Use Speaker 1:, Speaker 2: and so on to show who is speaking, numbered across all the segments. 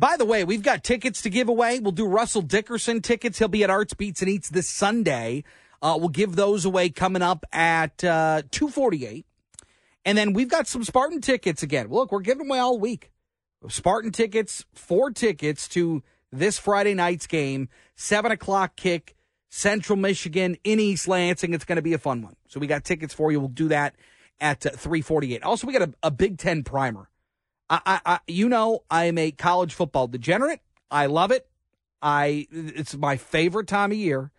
Speaker 1: By the way, we've got tickets to give away. We'll do Russell Dickerson tickets. He'll be at Arts Beats and Eats this Sunday. Uh, we'll give those away coming up at uh, 248. And then we've got some Spartan tickets again. Look, we're giving away all week. Spartan tickets, four tickets to this Friday night's game, 7 o'clock kick, Central Michigan in East Lansing. It's going to be a fun one. So we got tickets for you. We'll do that at uh, 348. Also, we got a, a Big Ten primer. I, I, you know, I am a college football degenerate. I love it. I, it's my favorite time of year.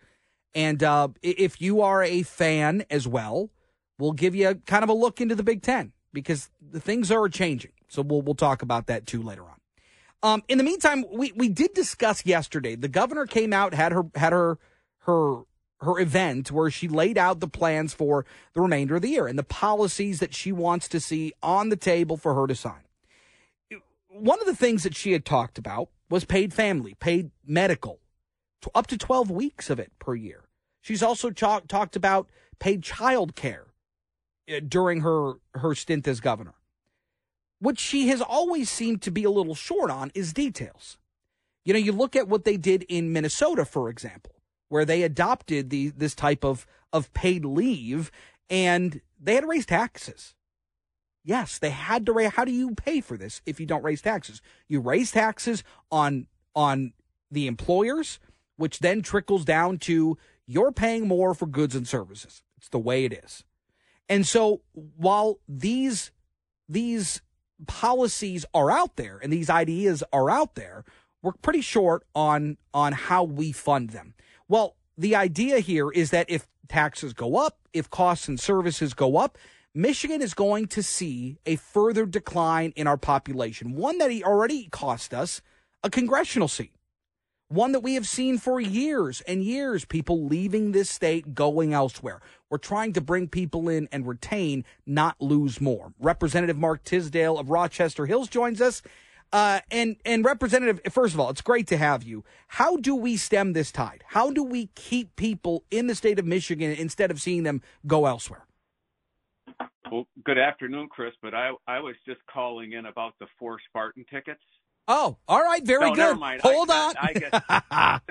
Speaker 1: And uh, if you are a fan as well, we'll give you a, kind of a look into the Big Ten because the things are changing. So we'll we'll talk about that too later on. Um, in the meantime, we we did discuss yesterday. The governor came out had her had her her her event where she laid out the plans for the remainder of the year and the policies that she wants to see on the table for her to sign. One of the things that she had talked about was paid family, paid medical, up to 12 weeks of it per year. She's also talk, talked about paid child care uh, during her, her stint as governor. What she has always seemed to be a little short on is details. You know, you look at what they did in Minnesota, for example, where they adopted the this type of of paid leave and they had to raise taxes. Yes, they had to raise. How do you pay for this if you don't raise taxes? You raise taxes on on the employers, which then trickles down to you're paying more for goods and services. It's the way it is. And so while these these policies are out there and these ideas are out there, we're pretty short on on how we fund them. Well, the idea here is that if taxes go up, if costs and services go up, Michigan is going to see a further decline in our population, one that he already cost us a congressional seat one that we have seen for years and years people leaving this state going elsewhere. We're trying to bring people in and retain not lose more. Representative mark Tisdel of rochester hills joins us. Uh, and and representative first of all it's great to have you. How do we stem this tide? How do we keep people in the state of michigan instead of seeing them go elsewhere
Speaker 2: well good afternoon chris but i i was just calling in about the four spartan tickets
Speaker 1: Oh, all right, very
Speaker 2: no,
Speaker 1: good.
Speaker 2: Never mind.
Speaker 1: Hold
Speaker 2: I,
Speaker 1: on.
Speaker 2: I guess.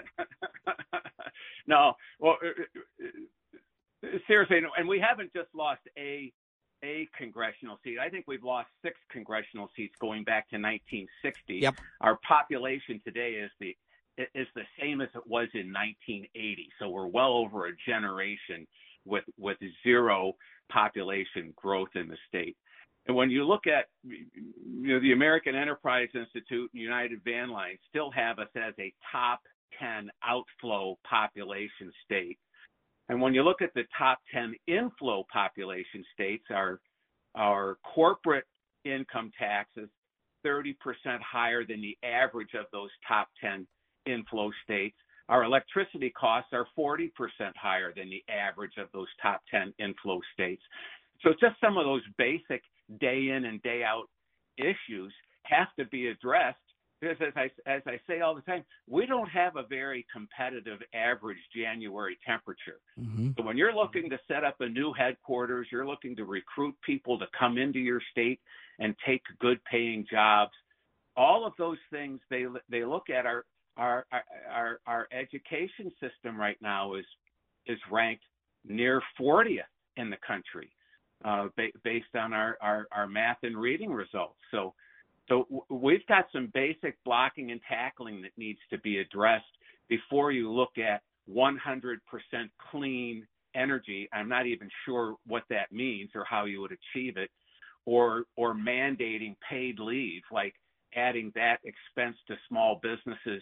Speaker 2: no, well, uh, uh, seriously, and we haven't just lost a a congressional seat. I think we've lost six congressional seats going back to 1960.
Speaker 1: Yep.
Speaker 2: Our population today is the is the same as it was in 1980. So we're well over a generation with with zero population growth in the state. And when you look at you know, the American Enterprise Institute and United Van Line still have us as a top 10 outflow population state. And when you look at the top 10 inflow population states, our our corporate income taxes 30% higher than the average of those top 10 inflow states. Our electricity costs are 40% higher than the average of those top 10 inflow states. So just some of those basic day in and day out issues have to be addressed because as I as I say all the time, we don't have a very competitive average January temperature.
Speaker 1: Mm-hmm.
Speaker 2: So when you're looking to set up a new headquarters, you're looking to recruit people to come into your state and take good paying jobs. All of those things they they look at our our our our education system right now is is ranked near 40th in the country uh, ba- based on our, our, our math and reading results. So, so w- we've got some basic blocking and tackling that needs to be addressed before you look at 100% clean energy. I'm not even sure what that means or how you would achieve it, or or mandating paid leave, like adding that expense to small businesses,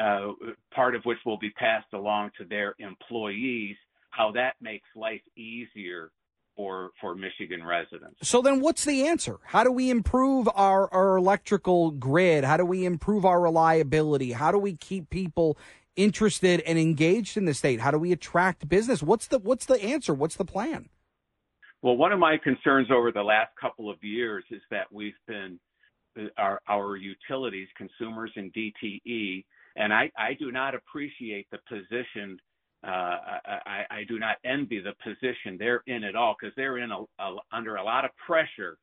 Speaker 2: uh, part of which will be passed along to their employees. How that makes life easier for for Michigan residents.
Speaker 1: So then what's the answer? How do we improve our, our electrical grid? How do we improve our reliability? How do we keep people interested and engaged in the state? How do we attract business? What's the what's the answer? What's the plan?
Speaker 2: Well, one of my concerns over the last couple of years is that we've been our our utilities, consumers and DTE, and I, I do not appreciate the position uh, I, I do not envy the position they're in at all because they're in a, a, under a lot of pressure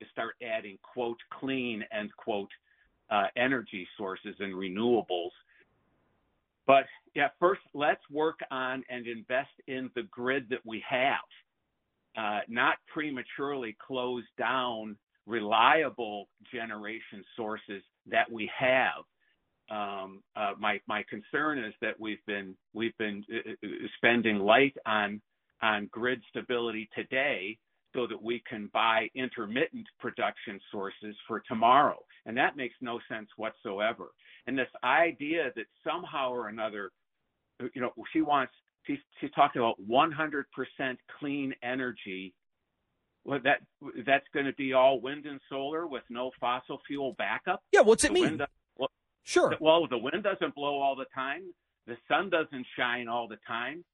Speaker 2: to start adding quote clean end quote uh, energy sources and renewables. But yeah, first let's work on and invest in the grid that we have, uh, not prematurely close down reliable generation sources that we have. Um, uh, my my concern is that we've been we've been uh, uh, spending light on on grid stability today so that we can buy intermittent production sources for tomorrow. And that makes no sense whatsoever. And this idea that somehow or another, you know, she wants, she's, she's talking about 100% clean energy. Well, that that's going to be all wind and solar with no fossil fuel backup.
Speaker 1: Yeah, what's it the mean?
Speaker 2: well,
Speaker 1: sure.
Speaker 2: Well, the wind doesn't blow all the time. The sun doesn't shine all the time.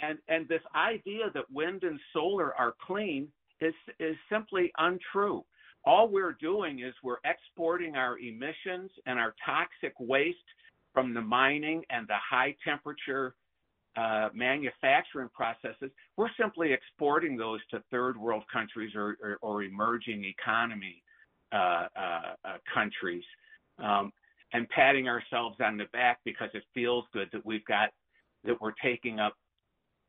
Speaker 2: And and this idea that wind and solar are clean is is simply untrue. All we're doing is we're exporting our emissions and our toxic waste from the mining and the high temperature uh, manufacturing processes. We're simply exporting those to third world countries or, or, or emerging economy uh, uh, uh countries. Um, and patting ourselves on the back because it feels good that we've got that we're taking up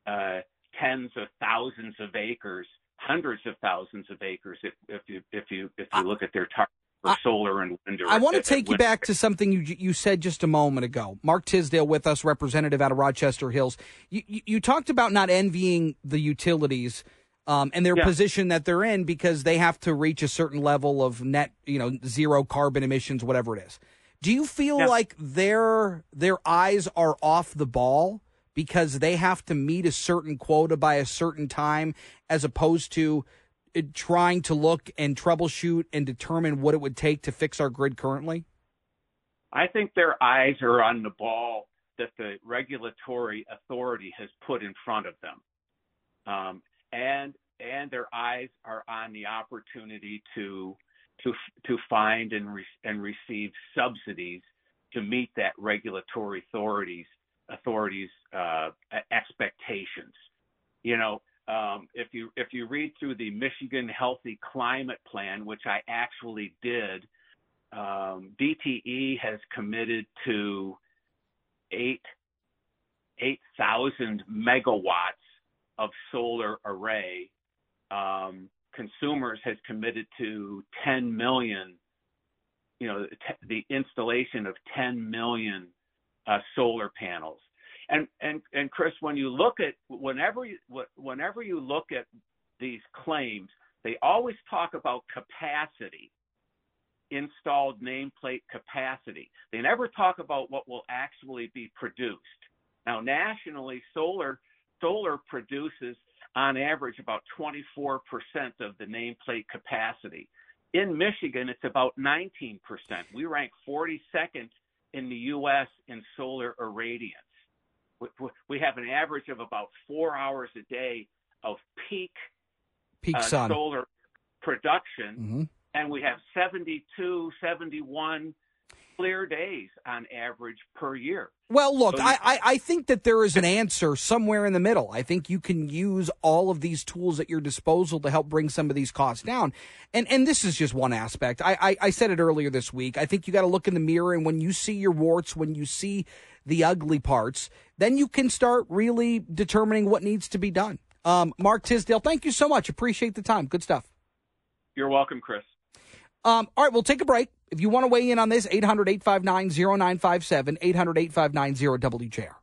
Speaker 2: uh, tens of thousands of acres, hundreds of thousands of acres if, if you if you if you look at their target for solar and wind.
Speaker 1: I want to take you back to something you you said just a moment ago. Mark Tisdel with us, representative out of Rochester Hills. You you, you talked about not envying the utilities. Um, and their yeah. position that they're in because they have to reach a certain level of net, you know, zero carbon emissions, whatever it is. Do you feel like their their eyes are off the ball because they have to meet a certain quota by a certain time as opposed to uh, trying to look and troubleshoot and determine what it would take to fix our grid currently?
Speaker 2: I think their eyes are on the ball that the regulatory authority has put in front of them. Um, and and their eyes are on the opportunity to to to find and re- and receive subsidies to meet that regulatory authorities authorities' uh, expectations. You know, um, if you if you read through the Michigan Healthy Climate Plan, which I actually did, um, DTE has committed to eight eight thousand megawatts of solar array. Um, consumers has committed to 10 million. You know, the installation of 10 million uh, solar panels. And, and, and Chris, when you look at, whenever you, whenever you look at these claims, they always talk about capacity, installed nameplate capacity. They never talk about what will actually be produced. Now, nationally, solar, solar produces on average about 24% of the nameplate capacity. In Michigan, it's about 19%. We rank 42nd in the U.S. in solar irradiance. We have an average of about four hours a day of peak,
Speaker 1: peak uh,
Speaker 2: solar production, mm-hmm. and we have 72, 71 clear days on average per year.
Speaker 1: Well, look, so I, I think that there is an answer somewhere in the middle. I think you can use all of these tools at your disposal to help bring some of these costs down. And and this is just one aspect. I, I, I said it earlier this week. I think you got to look in the mirror, and when you see your warts, when you see the ugly parts, then you can start really determining what needs to be done. Um, Mark Tisdel, thank you so much. Appreciate the time. Good stuff.
Speaker 2: You're welcome, Chris.
Speaker 1: Um, all right, we'll take a break. If you want to weigh in on this, 800 859 0957, 800 859 WJR.